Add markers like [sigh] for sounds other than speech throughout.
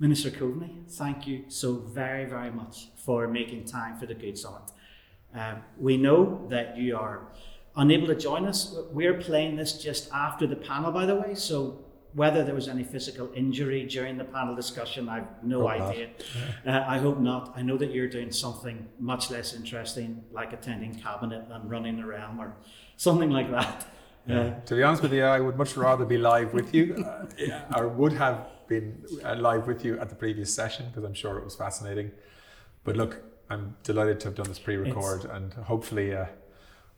Minister Coveney, thank you so very, very much for making time for the Good Summit. Um, we know that you are unable to join us. We're playing this just after the panel, by the way, so whether there was any physical injury during the panel discussion, I've no Hope idea. Uh, I hope not. I know that you're doing something much less interesting, like attending cabinet and running the realm or something like that. Uh, To be honest with you, I would much rather be live with you. Uh, [laughs] yeah, I would have been uh, live with you at the previous session because I'm sure it was fascinating. But look, I'm delighted to have done this pre-record, and hopefully, uh,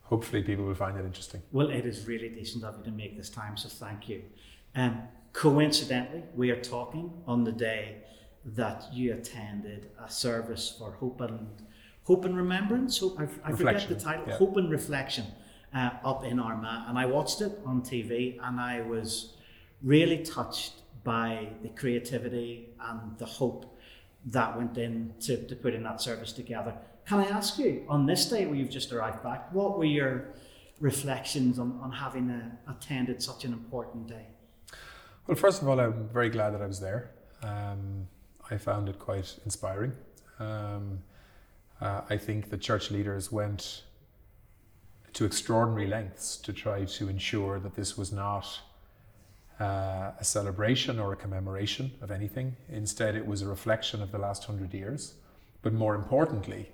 hopefully, people will find it interesting. Well, it is really decent of you to make this time, so thank you. Um, coincidentally, we are talking on the day that you attended a service for Hope and Hope and Remembrance. Hope, I, I forget the title. yeah. Hope and Reflection uh, up in Armagh, and I watched it on TV, and I was really touched by the creativity and the hope that went in to, to putting that service together. Can I ask you, on this day where you've just arrived back, what were your reflections on, on having uh, attended such an important day? Well, first of all, I'm very glad that I was there. Um, I found it quite inspiring. Um, uh, I think the church leaders went to extraordinary lengths to try to ensure that this was not uh, a celebration or a commemoration of anything. Instead, it was a reflection of the last hundred years. But more importantly,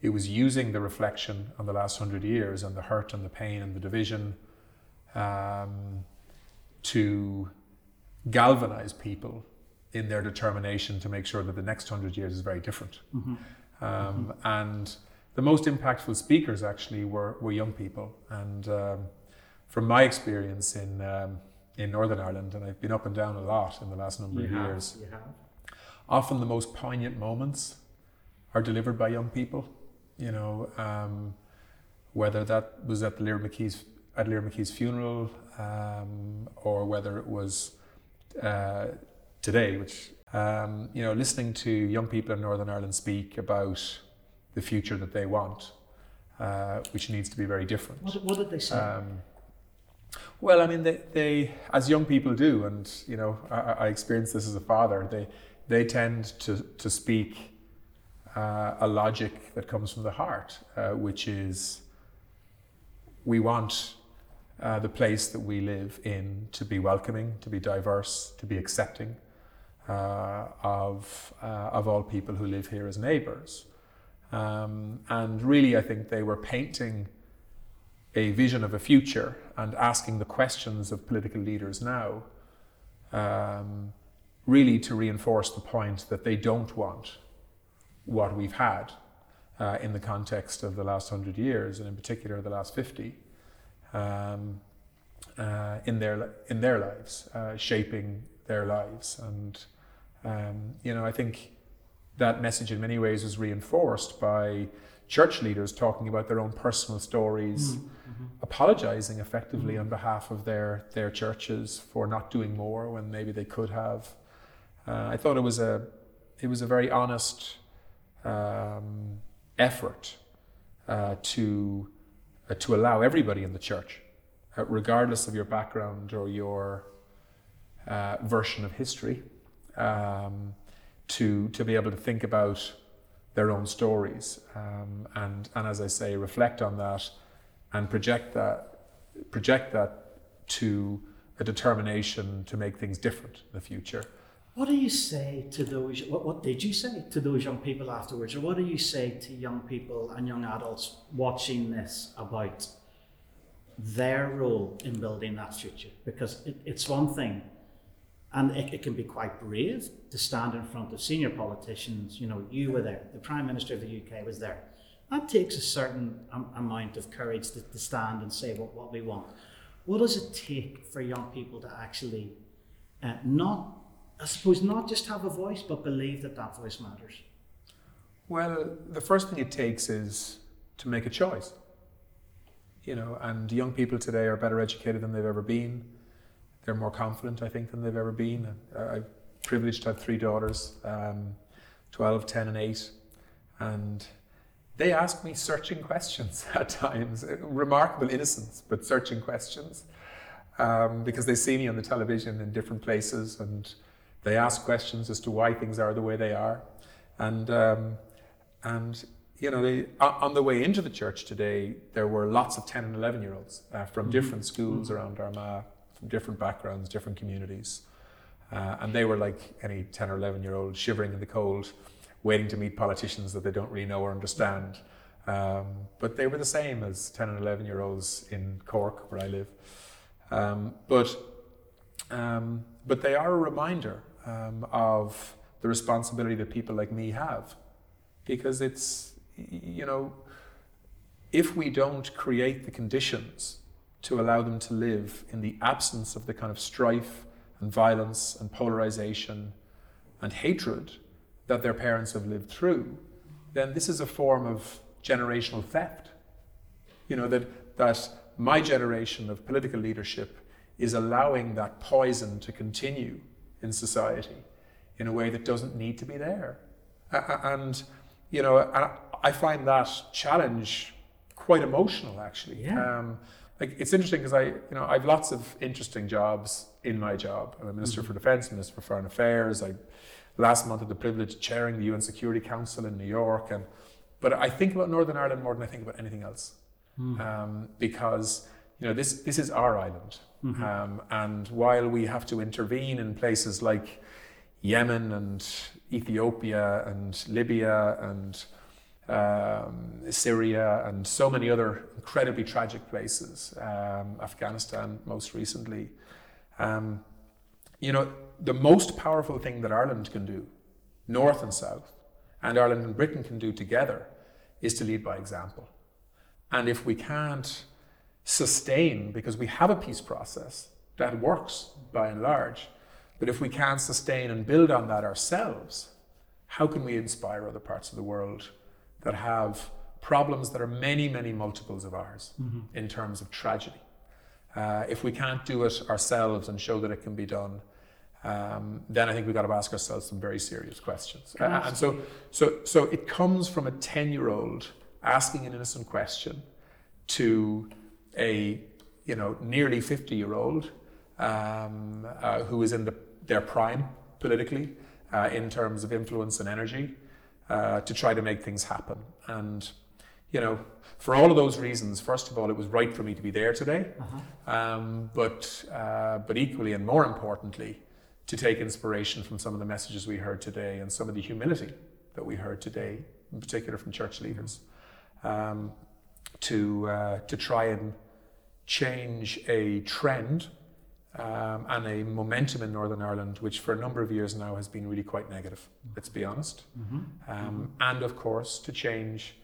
it was using the reflection on the last hundred years and the hurt and the pain and the division um, to galvanize people in their determination to make sure that the next hundred years is very different. Um, And the most impactful speakers actually were, were young people. And um, from my experience in, um, in Northern Ireland, and I've been up and down a lot in the last number of years, You have. often the most poignant moments are delivered by young people. You know, um, whether that was at the Lyra McKee's at Lyra McKee's funeral, um, or whether it was uh, today, which um, you know, listening to young people in Northern Ireland speak about the future that they want, uh, which needs to be very different. What, what did they say? Um, well, I mean, they, they, as young people do, and you know, I, I experienced this as a father. They, they tend to to speak uh, a logic that comes from the heart, uh, which is, we want uh, the place that we live in to be welcoming, to be diverse, to be accepting uh, of uh, of all people who live here as neighbours. Um, and really, I think they were painting a vision of a future and asking the questions of political leaders now, um, really to reinforce the point that they don't want what we've had uh, in the context of the last hundred years, and in particular the last fifty, um, uh, in their in their lives, uh, shaping their lives, and um, you know I think that message in many ways was reinforced by church leaders talking about their own personal stories, apologizing effectively on behalf of their their churches for not doing more when maybe they could have. Uh, I thought it was a it was a very honest um, effort uh, to uh, to allow everybody in the church, uh, regardless of your background or your uh, version of history, um, to to be able to think about their own stories um, and and as I say, reflect on that and project that project that to a determination to make things different in the future. What do you say to those? What, what did you say to those young people afterwards, or what do you say to young people and young adults watching this about their role in building that future? Because it, it's one thing, and it, it can be quite brave to stand in front of senior politicians. You know, you were there, the Prime Minister of the UK was there. That takes a certain am- amount of courage to, to stand and say what, what we want. What does it take for young people to actually uh, not I suppose not just have a voice, but believe that that voice matters. Well, the first thing it takes is to make a choice. You know, and young people today are better educated than they've ever been. They're more confident, I think, than they've ever been. Uh, I'm privileged to have three daughters, um, 12, 10, and 8. And they ask me searching questions [laughs] at times, remarkable innocence, but searching questions. Um, because they see me on the television in different places and They ask questions as to why things are the way they are, and um, and you know, they, on the way into the church today, there were lots of 10 and 11 year olds uh, from mm-hmm. different schools mm-hmm. around Armagh, from different backgrounds, different communities. Uh, and they were like any 10 or 11 year old shivering in the cold, waiting to meet politicians that they don't really know or understand. Um, but they were the same as 10 and 11 year olds in Cork, where I live. Um, but, um, but they are a reminder um, of the responsibility that people like me have. Because it's, you know, if we don't create the conditions to allow them to live in the absence of the kind of strife and violence and polarization and hatred that their parents have lived through, then this is a form of generational theft. You know, that, that my generation of political leadership is allowing that poison to continue in society in a way that doesn't need to be there. And, you know, I find that challenge quite emotional, actually. Yeah. Um, like it's interesting because I, you know, I've lots of interesting jobs in my job. I'm a minister mm-hmm. for defence, minister for foreign affairs. I last month had the privilege of chairing the UN Security Council in New York, and but I think about Northern Ireland more than I think about anything else, mm. um, because you know this this is our island, mm-hmm. um, and while we have to intervene in places like Yemen and Ethiopia and Libya and um, Syria and so many other incredibly tragic places, um, Afghanistan most recently. Um, you know, the most powerful thing that Ireland can do, North and South, and Ireland and Britain can do together, is to lead by example. And if we can't sustain, because we have a peace process that works by and large, but if we can't sustain and build on that ourselves, how can we inspire other parts of the world that have problems that are many, many multiples of ours mm-hmm. in terms of tragedy? Uh, if we can't do it ourselves and show that it can be done, um, then I think we've got to ask ourselves some very serious questions. Uh, and so, so, so it comes from a 10 year old asking an innocent question to a you know, nearly 50 year old um, uh, who is in the, their prime politically uh, in terms of influence and energy uh, to try to make things happen. And, you know, for all of those reasons, first of all, it was right for me to be there today, uh-huh. um, but, uh, but equally and more importantly, to take inspiration from some of the messages we heard today and some of the humility that we heard today, in particular from church leaders, um, to, uh, to try and change a trend um, and a momentum in Northern Ireland, which for a number of years now has been really quite negative, let's be honest. Mm-hmm. Um, and of course, to change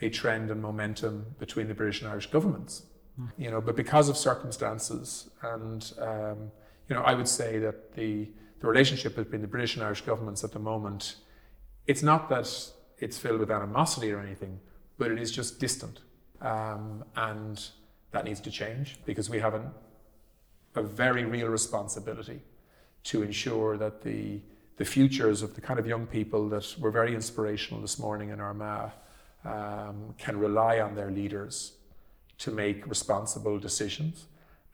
a trend and momentum between the British and Irish governments. Mm. You know, but because of circumstances, and um, you know, I would say that the the relationship between the British and Irish governments at the moment, it's not that it's filled with animosity or anything, but it is just distant, um, and that needs to change because we have an, a very real responsibility to ensure that the the futures of the kind of young people that were very inspirational this morning in Armagh um, can rely on their leaders to make responsible decisions.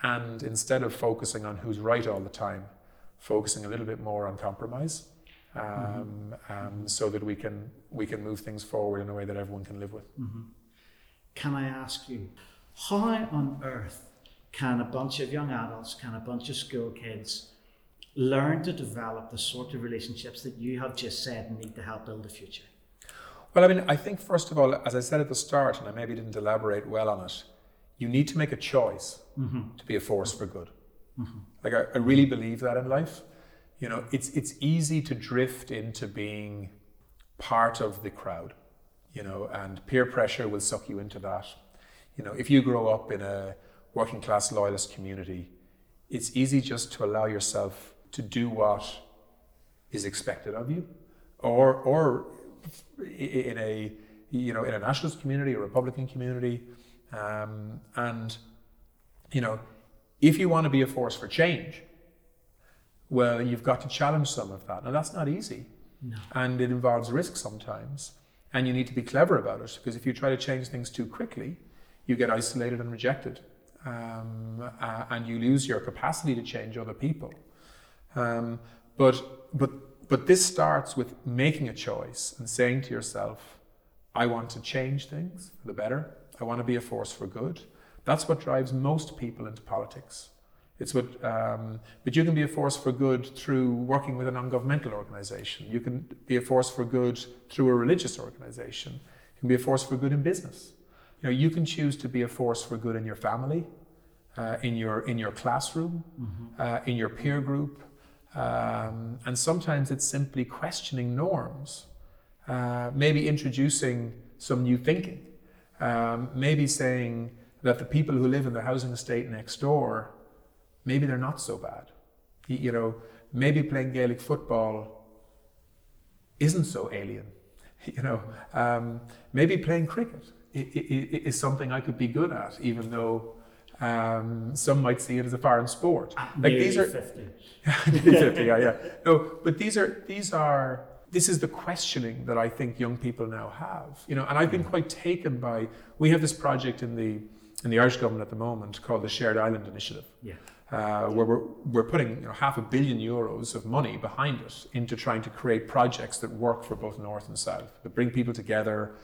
And instead of focusing on who's right all the time, focusing a little bit more on compromise um, mm-hmm. um, so that we can, we can move things forward in a way that everyone can live with. Mm-hmm. Can I ask you, how on earth can a bunch of young adults, can a bunch of school kids learn to develop the sort of relationships that you have just said need to help build the future? Well, I mean, I think first of all, as I said at the start, and I maybe didn't elaborate well on it, you need to make a choice mm-hmm. to be a force for good. Mm-hmm. Like I, I, really believe that in life. You know, it's it's easy to drift into being part of the crowd, you know, and peer pressure will suck you into that. You know, if you grow up in a working class loyalist community, it's easy just to allow yourself to do what is expected of you, or or in a you know in a nationalist community, a Republican community, um, and you know if you want to be a force for change, well, you've got to challenge some of that. Now that's not easy, no. and it involves risk sometimes, and you need to be clever about it because if you try to change things too quickly, you get isolated and rejected, um, uh, and you lose your capacity to change other people. Um, but but but this starts with making a choice and saying to yourself, I want to change things for the better. I want to be a force for good. That's what drives most people into politics. It's what, um, but you can be a force for good through working with a non-governmental organization. You can be a force for good through a religious organization. You can be a force for good in business. You know, you can choose to be a force for good in your family, uh, in your in your classroom, mm-hmm. uh, in your peer group, um, and sometimes it's simply questioning norms, uh, maybe introducing some new thinking, um, maybe saying that the people who live in the housing estate next door maybe they're not so bad. You know, maybe playing Gaelic football isn't so alien. [laughs] You know, um, maybe playing cricket is something I could be good at, even though um, some might see it as a foreign sport. Like these are 50. [laughs] 50, [laughs] yeah, yeah. No, but these are these are this is the questioning that I think young people now have. You know, and I've been quite taken by. We have this project in the in the Irish government at the moment called the Shared Island Initiative. Yeah uh, where we're, we're putting you know, half a billion euros of money behind it into trying to create projects that work for both North and South, that bring people together,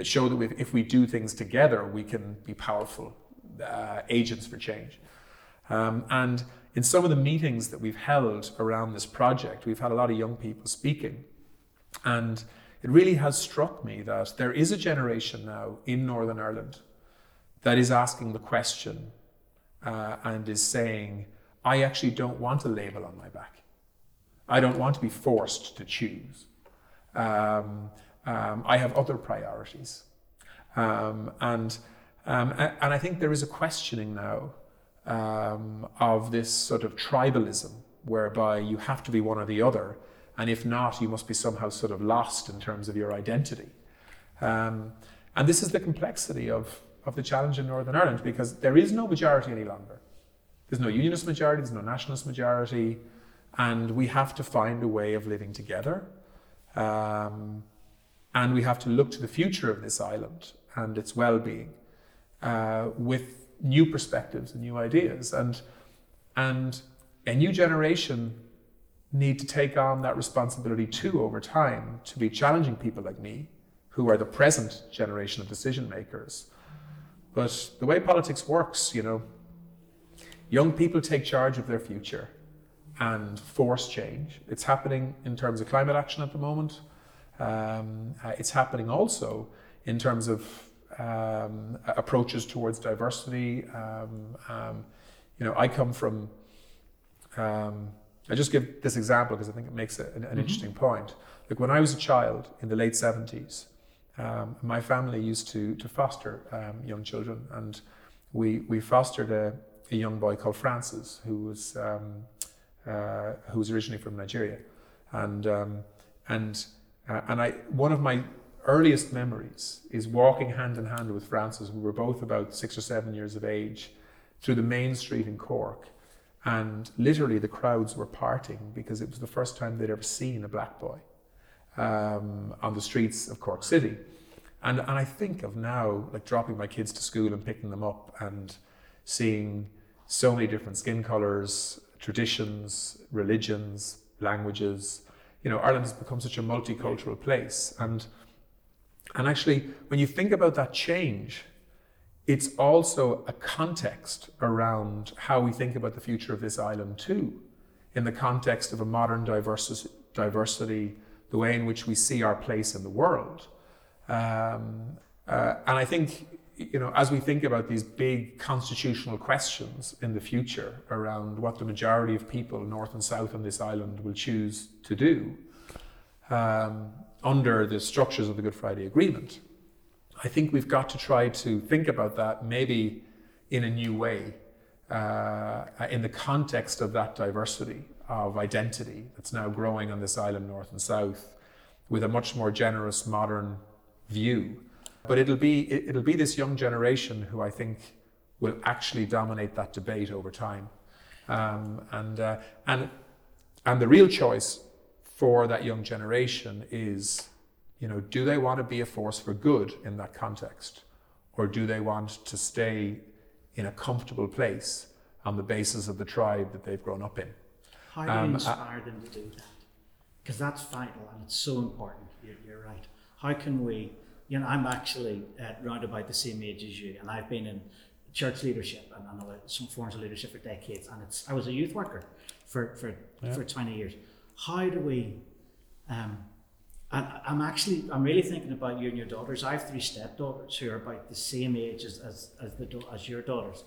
that show that if we do things together, we can be powerful uh, agents for change. Um, and in some of the meetings that we've held around this project, we've had a lot of young people speaking. And it really has struck me that there is a generation now in Northern Ireland that is asking the question uh, and is saying, I actually don't want a label on my back. I don't want to be forced to choose. Um, um, I have other priorities. Um, and, um, and I think there is a questioning now um, of this sort of tribalism whereby you have to be one or the other. And if not, you must be somehow sort of lost in terms of your identity. Um, and this is the complexity of, of the challenge in Northern Ireland because there is no majority any longer. There's no unionist majority, there's no nationalist majority, and we have to find a way of living together. Um, and we have to look to the future of this island and its well being uh, with new perspectives and new ideas. And, and a new generation need to take on that responsibility too over time to be challenging people like me, who are the present generation of decision makers, but the way politics works, you know, young people take charge of their future and force change. It's happening in terms of climate action at the moment. Um, uh, it's happening also in terms of um, approaches towards diversity. Um, um you know, I come from. Um, I just give this example because I think it makes an, an mm-hmm. interesting point. Like when I was a child in the late seventies, um, my family used to, to foster um, young children, and we, we fostered a, a young boy called Francis, who was, um, uh, who was originally from Nigeria. And, um, and, uh, and I, one of my earliest memories is walking hand in hand with Francis. We were both about six or seven years of age through the main street in Cork. And literally, the crowds were parting because it was the first time they'd ever seen a black boy um, on the streets of Cork City. And, and I think of now, like dropping my kids to school and picking them up and seeing so many different skin colors, traditions, religions, languages. You know, Ireland has become such a multicultural place. And, and actually, when you think about that change, it's also a context around how we think about the future of this island, too, in the context of a modern diversity, diversity the way in which we see our place in the world. Um, uh, and I think, you know, as we think about these big constitutional questions in the future around what the majority of people, north and south on this island, will choose to do um, under the structures of the Good Friday Agreement, I think we've got to try to think about that maybe in a new way, uh, in the context of that diversity of identity that's now growing on this island, north and south, with a much more generous, modern view. But it'll be it'll be this young generation who I think will actually dominate that debate over time, um, and uh, and and the real choice for that young generation is, you know, do they want to be a force for good in that context, or do they want to stay in a comfortable place on the basis of the tribe that they've grown up in? How do Um, you I- inspire them to do that? Because that's vital and it's so important. You're, you're right. How can we, you know, I'm actually at round about the same age as you, and I've been in church leadership and know some forms of leadership for decades, and it's I was a youth worker for for, Yeah. for 20 years. How do we? Um, and I'm actually I'm really thinking about you and your daughters. I have three stepdaughters who are about the same age as as, as the as your daughters,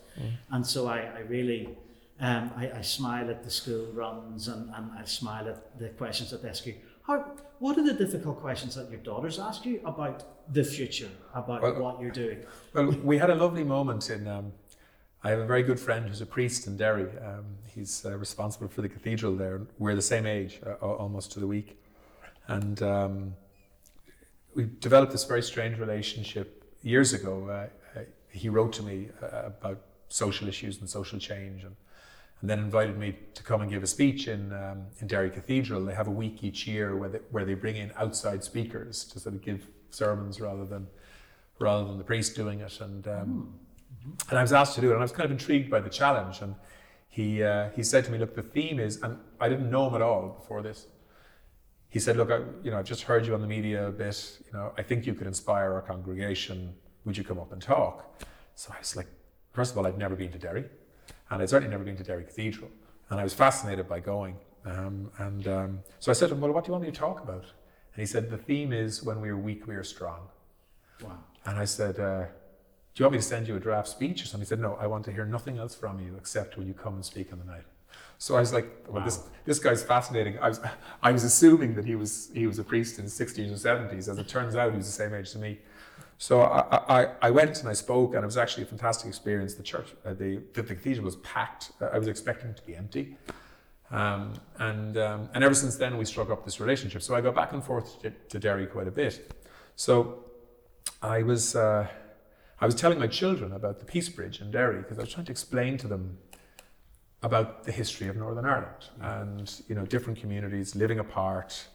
and so I, I really um, I, I smile at the school runs and, and I smile at the questions that they ask you. How, what are the difficult questions that your daughters ask you about the future, about Well- what you're doing? Well, we had a lovely moment in. Um, I have a very good friend who's a priest in Derry. Um, he's uh, responsible for the cathedral there. We're the same age, uh, almost to the week, and um, we developed this very strange relationship years ago. Uh, uh, he wrote to me uh, about social issues and social change, and, and then invited me to come and give a speech in um, in Derry Cathedral. They have a week each year where they, where they bring in outside speakers to sort of give sermons rather than rather than the priest doing it. And um, and I was asked to do it, and I was kind of intrigued by the challenge. And he uh, he said to me, "Look, the theme is," and I didn't know him at all before this. He said, "Look, I, you know, I've just heard you on the media a bit. You know, I think you could inspire our congregation. Would you come up and talk?" So I was like, first of all, I'd never been to Derry, and I'd certainly never been to Derry Cathedral, and I was fascinated by going. Um, and um, so I said to him, "Well, what do you want me to talk about?" And he said, "The theme is when we are weak, we are strong." Wow. And I said, uh, Do you want me to send you a draft speech or something? He said, No, I want to hear nothing else from you except when you come and speak on the night. So I was like, Well, this, this guy's fascinating. I was, I was assuming that he was, he was a priest in his 60s or 70s. As it turns out, he was the same age as me. So I, I, I went and I spoke, and it was actually a fantastic experience. The church, uh, the, the cathedral was packed. I was expecting it to be empty. Um, and, um, and ever since then, we struck up this relationship. So I go back and forth to, to Derry quite a bit. So I was, uh, I was telling my children about the Peace Bridge in Derry because I was trying to explain to them about the history of Northern Ireland and you know different communities living apart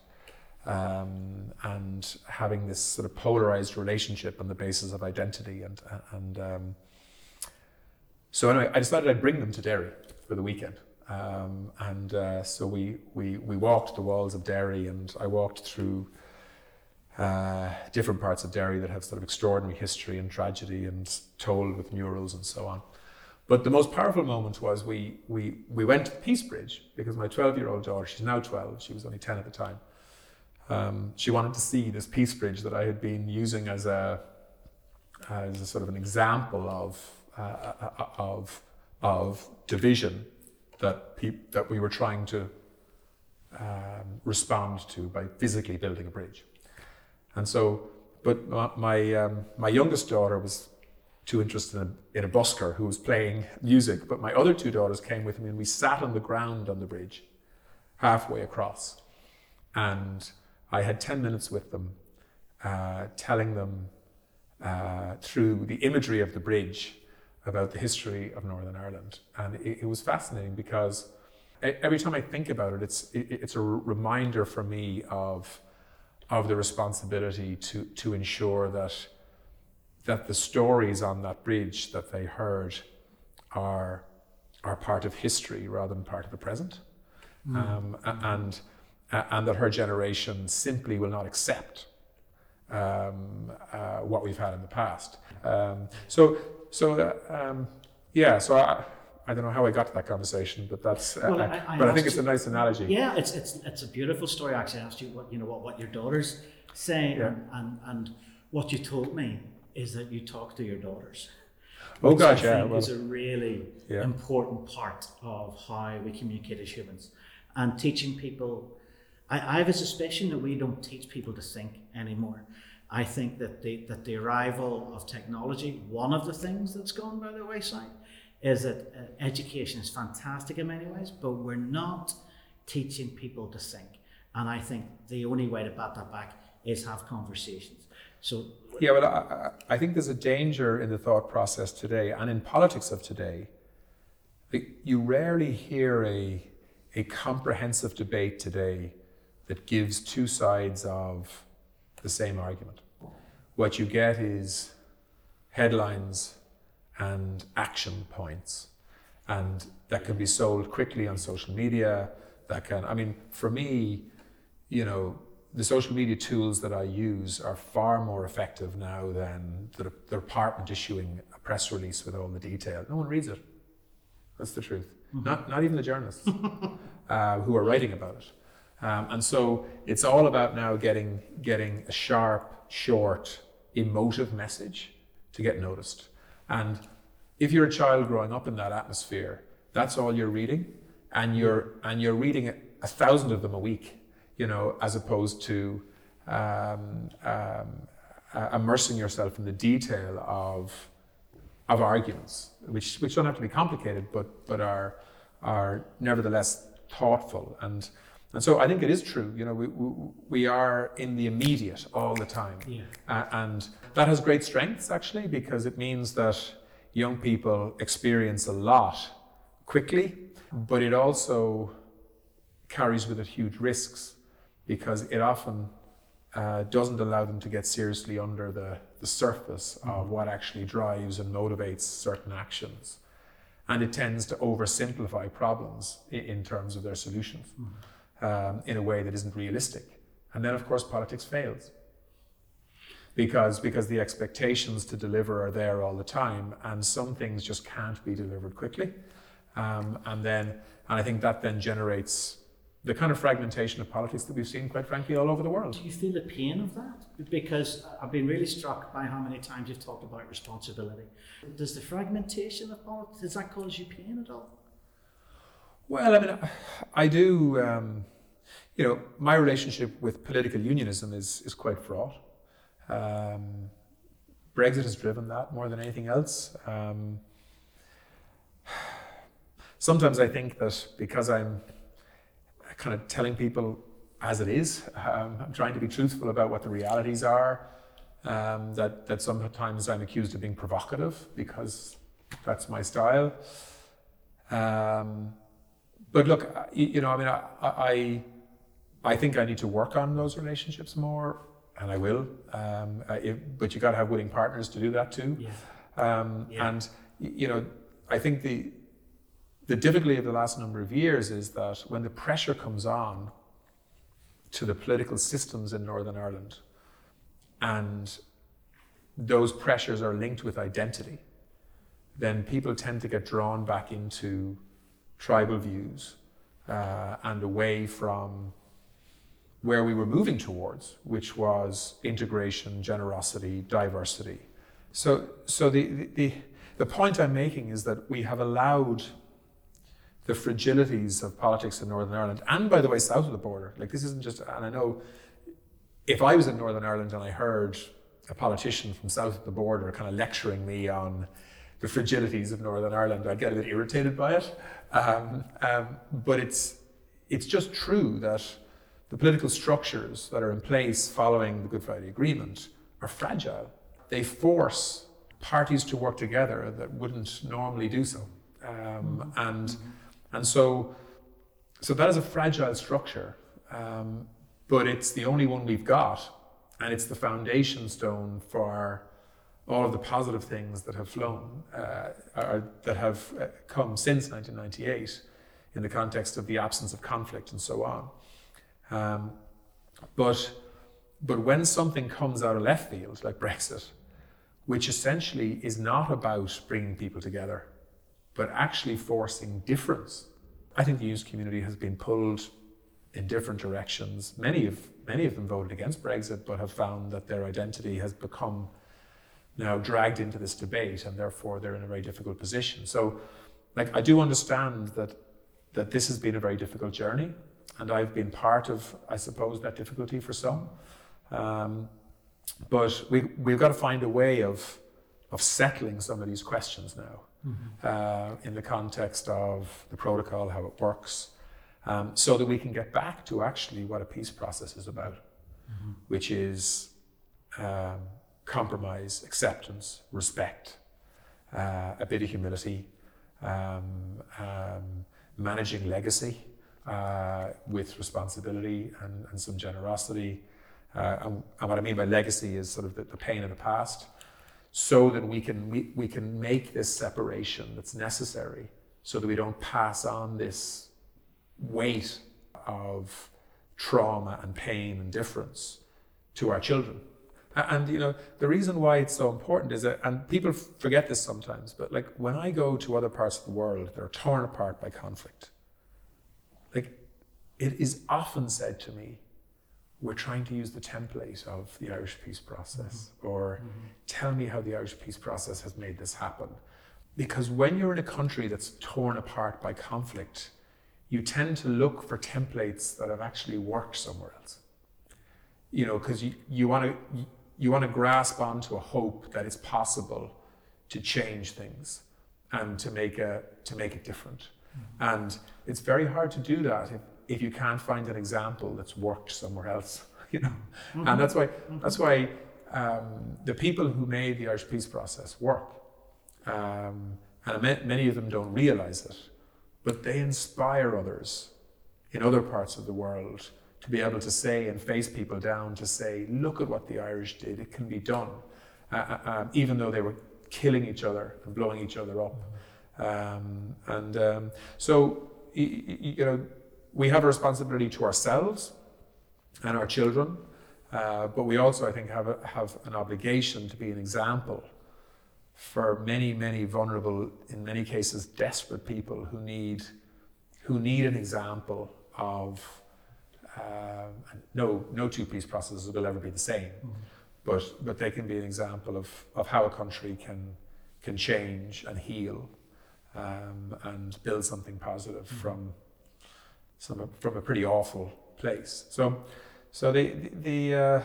um, and having this sort of polarized relationship on the basis of identity and and um, so anyway I decided I'd bring them to Derry for the weekend um, and uh, so we, we we walked the walls of Derry and I walked through uh, different parts of Derry that have sort of extraordinary history and tragedy and told with murals and so on. But the most powerful moment was we, we, we went to Peace Bridge because my 12 year old daughter, she's now 12, she was only 10 at the time, um, she wanted to see this Peace Bridge that I had been using as a, as a sort of an example of, uh, of, of division that, that we were trying to um, respond to by physically building a bridge. And so, but my my, um, my youngest daughter was too interested in a, in a busker who was playing music, but my other two daughters came with me and we sat on the ground on the bridge, halfway across, and I had ten minutes with them, uh, telling them uh, through the imagery of the bridge about the history of Northern Ireland, and it, it was fascinating because every time I think about it, it's it, it's a reminder for me of of the responsibility to, to ensure that, that the stories on that bridge that they heard are, are part of history rather than part of the present. Um, and, and that her generation simply will not accept um, uh, what we've had in the past. Um, so, so um, yeah, so I, I don't know how I got to that conversation, but that's. Uh, Well, I- I but I think it's a nice analogy. Yeah, it's it's it's a beautiful story. Actually, I asked you what you know what, what your daughters say, Yeah. and, and and what you told me is that you talk to your daughters. Oh which I gosh, yeah. think Well, is a really Yeah. important part of how we communicate as humans, and teaching people. I, I have a suspicion that we don't teach people to think anymore. I think that the that the arrival of technology, one of the things that's gone by the wayside, is that uh, education is fantastic in many ways, but we're not teaching people to think. And I think the only way to bat that back is have conversations. So Yeah, well, I, I think there's a danger in the thought process today and in politics of today. You rarely hear a, a comprehensive debate today that gives two sides of the same argument. What you get is headlines and action points, and that can be sold quickly on social media. that can. I mean, for me, you know, the social media tools that I use are far more effective now than the, the department issuing a press release with all the detail. No one reads it. That's the truth. Mm-hmm. Not, not even the journalists [laughs] uh, who are writing about it. Um, and so it's all about now getting, getting a sharp, short, emotive message to get noticed. And if you're a child growing up in that atmosphere, that's all you're reading, and you're and you're reading a thousand of them a week, you know, as opposed to um, um, uh, immersing yourself in the detail of of arguments, which which don't have to be complicated, but but are are nevertheless thoughtful and. And so I think it is true. You know, we, we, are in the immediate all the time. Yeah. Uh, and that has great strengths, actually, because it means that young people experience a lot quickly, but it also carries with it huge risks because it often uh, doesn't allow them to get seriously under the, the surface mm-hmm. of what actually drives and motivates certain actions. And it tends to oversimplify problems in, in terms of their solutions mm-hmm. Um, in a way that isn't realistic. And then, of course, politics fails because because the expectations to deliver are there all the time, and some things just can't be delivered quickly. Um, and then, and I think that then generates the kind of fragmentation of politics that we've seen, quite frankly, all over the world. Do you feel the pain of that? Because I've been really struck by how many times you've talked about responsibility. Does the fragmentation of politics does that cause you pain at all? Well, I mean, I do. Um, you know, my relationship with political unionism is is quite fraught. Um, Brexit has driven that more than anything else. Um, sometimes I think that because I'm kind of telling people as it is, um, I'm trying to be truthful about what the realities are. Um, that that sometimes I'm accused of being provocative because that's my style. Um, but look, you, know, I mean, I, I I think I need to work on those relationships more and I will. Um, it, but you got to have willing partners to do that too. Yeah. Um, yeah. And you know, I think the the difficulty of the last number of years is that when the pressure comes on to the political systems in Northern Ireland, and those pressures are linked with identity, then people tend to get drawn back into tribal views uh, and away from where we were moving towards, which was integration, generosity, diversity. So, so the, the, the point I'm making is that we have allowed the fragilities of politics in Northern Ireland, and by the way, south of the border. Like this isn't just, and I know if I was in Northern Ireland and I heard a politician from south of the border kind of lecturing me on the fragilities of Northern Ireland, I'd get a bit irritated by it. Um, um, but it's it's just true that the political structures that are in place following the Good Friday Agreement are fragile. They force parties to work together that wouldn't normally do so. Um, and, and so, so that is a fragile structure, um, but it's the only one we've got. And it's the foundation stone for all of the positive things that have flown, uh, or that have uh, come since 1998 in the context of the absence of conflict and so on. Um, but, but when something comes out of left field, like Brexit, which essentially is not about bringing people together, but actually forcing difference, I think the youth community has been pulled in different directions. Many of, many of them voted against Brexit, but have found that their identity has become now dragged into this debate, and therefore they're in a very difficult position. So, like, I do understand that that this has been a very difficult journey and I've been part of, I suppose, that difficulty for some. Um, but we, we've got to find a way of, of settling some of these questions now mm-hmm. uh, in the context of the protocol, how it works, um, so that we can get back to actually what a peace process is about, mm-hmm. which is um, compromise, acceptance, respect, uh, a bit of humility, um, um, managing legacy uh, with responsibility and, and some generosity. Uh, and, and, what I mean by legacy is sort of the, the, pain of the past, so that we can we, we can make this separation that's necessary, so that we don't pass on this weight of trauma and pain and difference to our children. And you know the reason why it's so important is that, and people forget this sometimes, but like when I go to other parts of the world that are torn apart by conflict, like it is often said to me, we're trying to use the template of the Irish peace process, mm-hmm. or mm-hmm. tell me how the Irish peace process has made this happen. Because when you're in a country that's torn apart by conflict, you tend to look for templates that have actually worked somewhere else. You know, because you, you want to you want to grasp onto a hope that it's possible to change things and to make a to make it different. Mm-hmm. And it's very hard to do that if, if you can't find an example that's worked somewhere else. [laughs] You know, mm-hmm. and that's why mm-hmm. that's why um, the people who made the Irish peace process work, um, and many of them don't realize it, but they inspire others in other parts of the world to be able to say and face people down to say, look at what the Irish did, it can be done, uh, uh, um, even though they were killing each other and blowing each other up. Um, and um, so, you know, we have a responsibility to ourselves and our children, uh, but we also, I think, have, a, have an obligation to be an example for many, many vulnerable, in many cases, desperate people who need, who need an example of um, no, no two peace processes will ever be the same, mm-hmm. but, but they can be an example of, of how a country can, can change and heal um, and build something positive mm-hmm. from, some, from a pretty awful place. So, so the, the, the uh,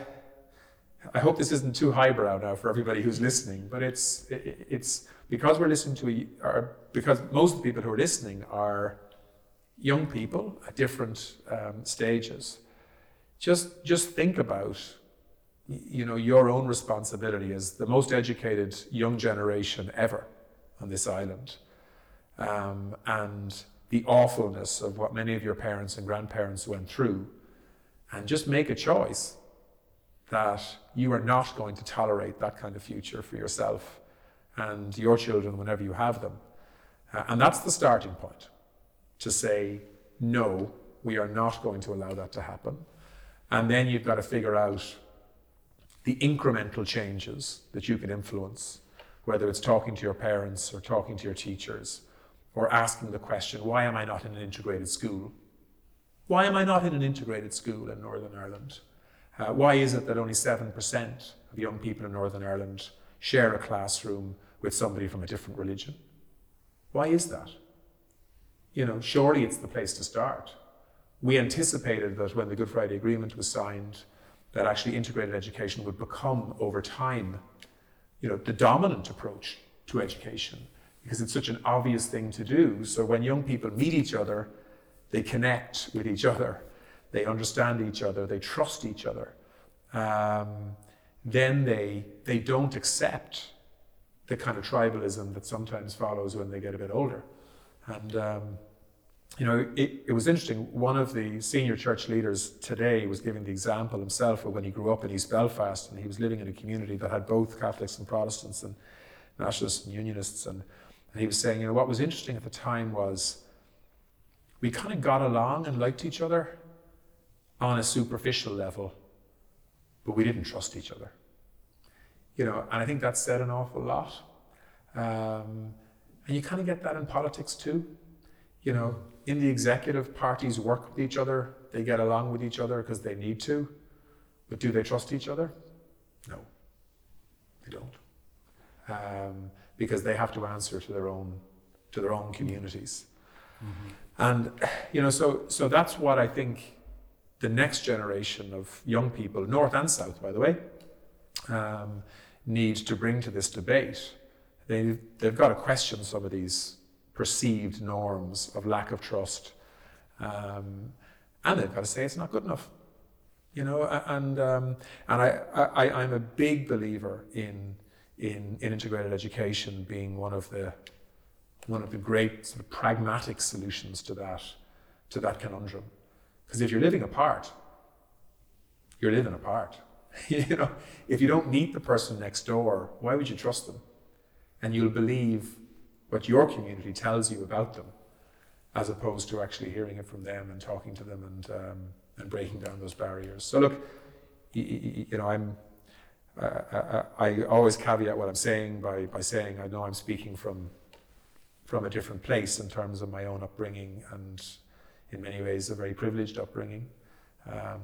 I hope this isn't too highbrow now for everybody who's listening, but it's, it, it's because we're listening to, a, because most of the people who are listening are young people at different um, stages, just just think about you know your own responsibility as the most educated young generation ever on this island, um, and the awfulness of what many of your parents and grandparents went through, and just make a choice that you are not going to tolerate that kind of future for yourself and your children whenever you have them. Uh, and that's the starting point to say, no, we are not going to allow that to happen. And then you've got to figure out the incremental changes that you can influence, whether it's talking to your parents or talking to your teachers or asking the question, why am I not in an integrated school? Why am I not in an integrated school in Northern Ireland? Uh, why is it that only 7% of young people in Northern Ireland share a classroom with somebody from a different religion? Why is that? You know, surely it's the place to start. We anticipated that when the Good Friday Agreement was signed, that actually integrated education would become over time, you know, the dominant approach to education because it's such an obvious thing to do. So when young people meet each other, they connect with each other, they understand each other, they trust each other. Um, then they they don't accept the kind of tribalism that sometimes follows when they get a bit older. And, um, you know, it, it was interesting. One of the senior church leaders today was giving the example himself of when he grew up in East Belfast and he was living in a community that had both Catholics and Protestants and nationalists and unionists. And, and he was saying, you know, what was interesting at the time was we kind of got along and liked each other on a superficial level, but we didn't trust each other. You know, and I think that said an awful lot. Um, and you kind of get that in politics too. You know, in the executive, parties work with each other, they get along with each other because they need to. But do they trust each other? No, they don't. Um, because they have to answer to their own to their own communities. Mm-hmm. And you know, so so that's what I think the next generation of young people, North and South, by the way, um, need to bring to this debate they, they've got to question some of these perceived norms of lack of trust. Um, and they've got to say it's not good enough. You know, and, um, and I, I, I'm a big believer in, in, in integrated education being one of the, one of the great sort of pragmatic solutions to that, to that conundrum. Because if you're living apart, you're living apart. [laughs] you know, if you don't meet the person next door, why would you trust them? And you'll believe what your community tells you about them. as opposed to actually hearing it from them and talking to them and um, and breaking down those barriers. So look, you, know, I'm. Uh, I, I always caveat what I'm saying by, by saying I know I'm speaking from from a different place in terms of my own upbringing and in many ways a very privileged upbringing um,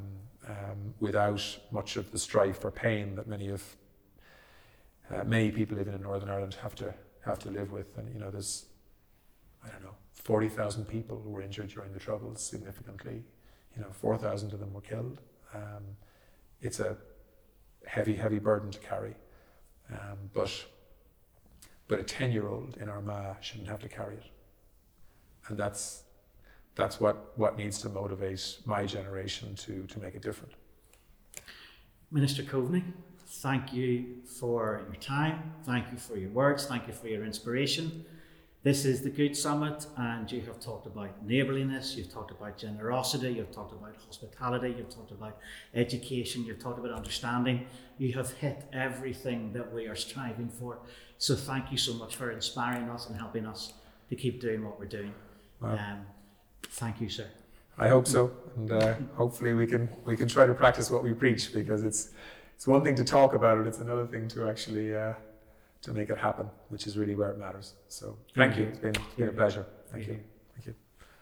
um, without much of the strife or pain that many of uh, many people living in Northern Ireland have to have to live with and you know there's I don't know 40,000 people who were injured during the Troubles significantly. You know, 4,000 of them were killed. Um, it's a heavy, heavy burden to carry. Um, but, but a 10 year old in Armagh shouldn't have to carry it. And that's, that's what, what needs to motivate my generation to, to make it different. Minister Coveney, thank you for your time. Thank you for your words. Thank you for your inspiration. This is the Good Summit, and you have talked about neighbourliness, you've talked about generosity, you've talked about hospitality, you've talked about education, you've talked about understanding. You have hit everything that we are striving for. So thank you so much for inspiring us and helping us to keep doing what we're doing. Wow. Um, thank you, sir. I hope so, and uh, hopefully we can we can try to practice what we preach because it's it's one thing to talk about it; it's another thing to actually. Uh, to make it happen, which is really where it matters. So thank, thank you. you. It's been, it's been a pleasure. Thank, thank you. you.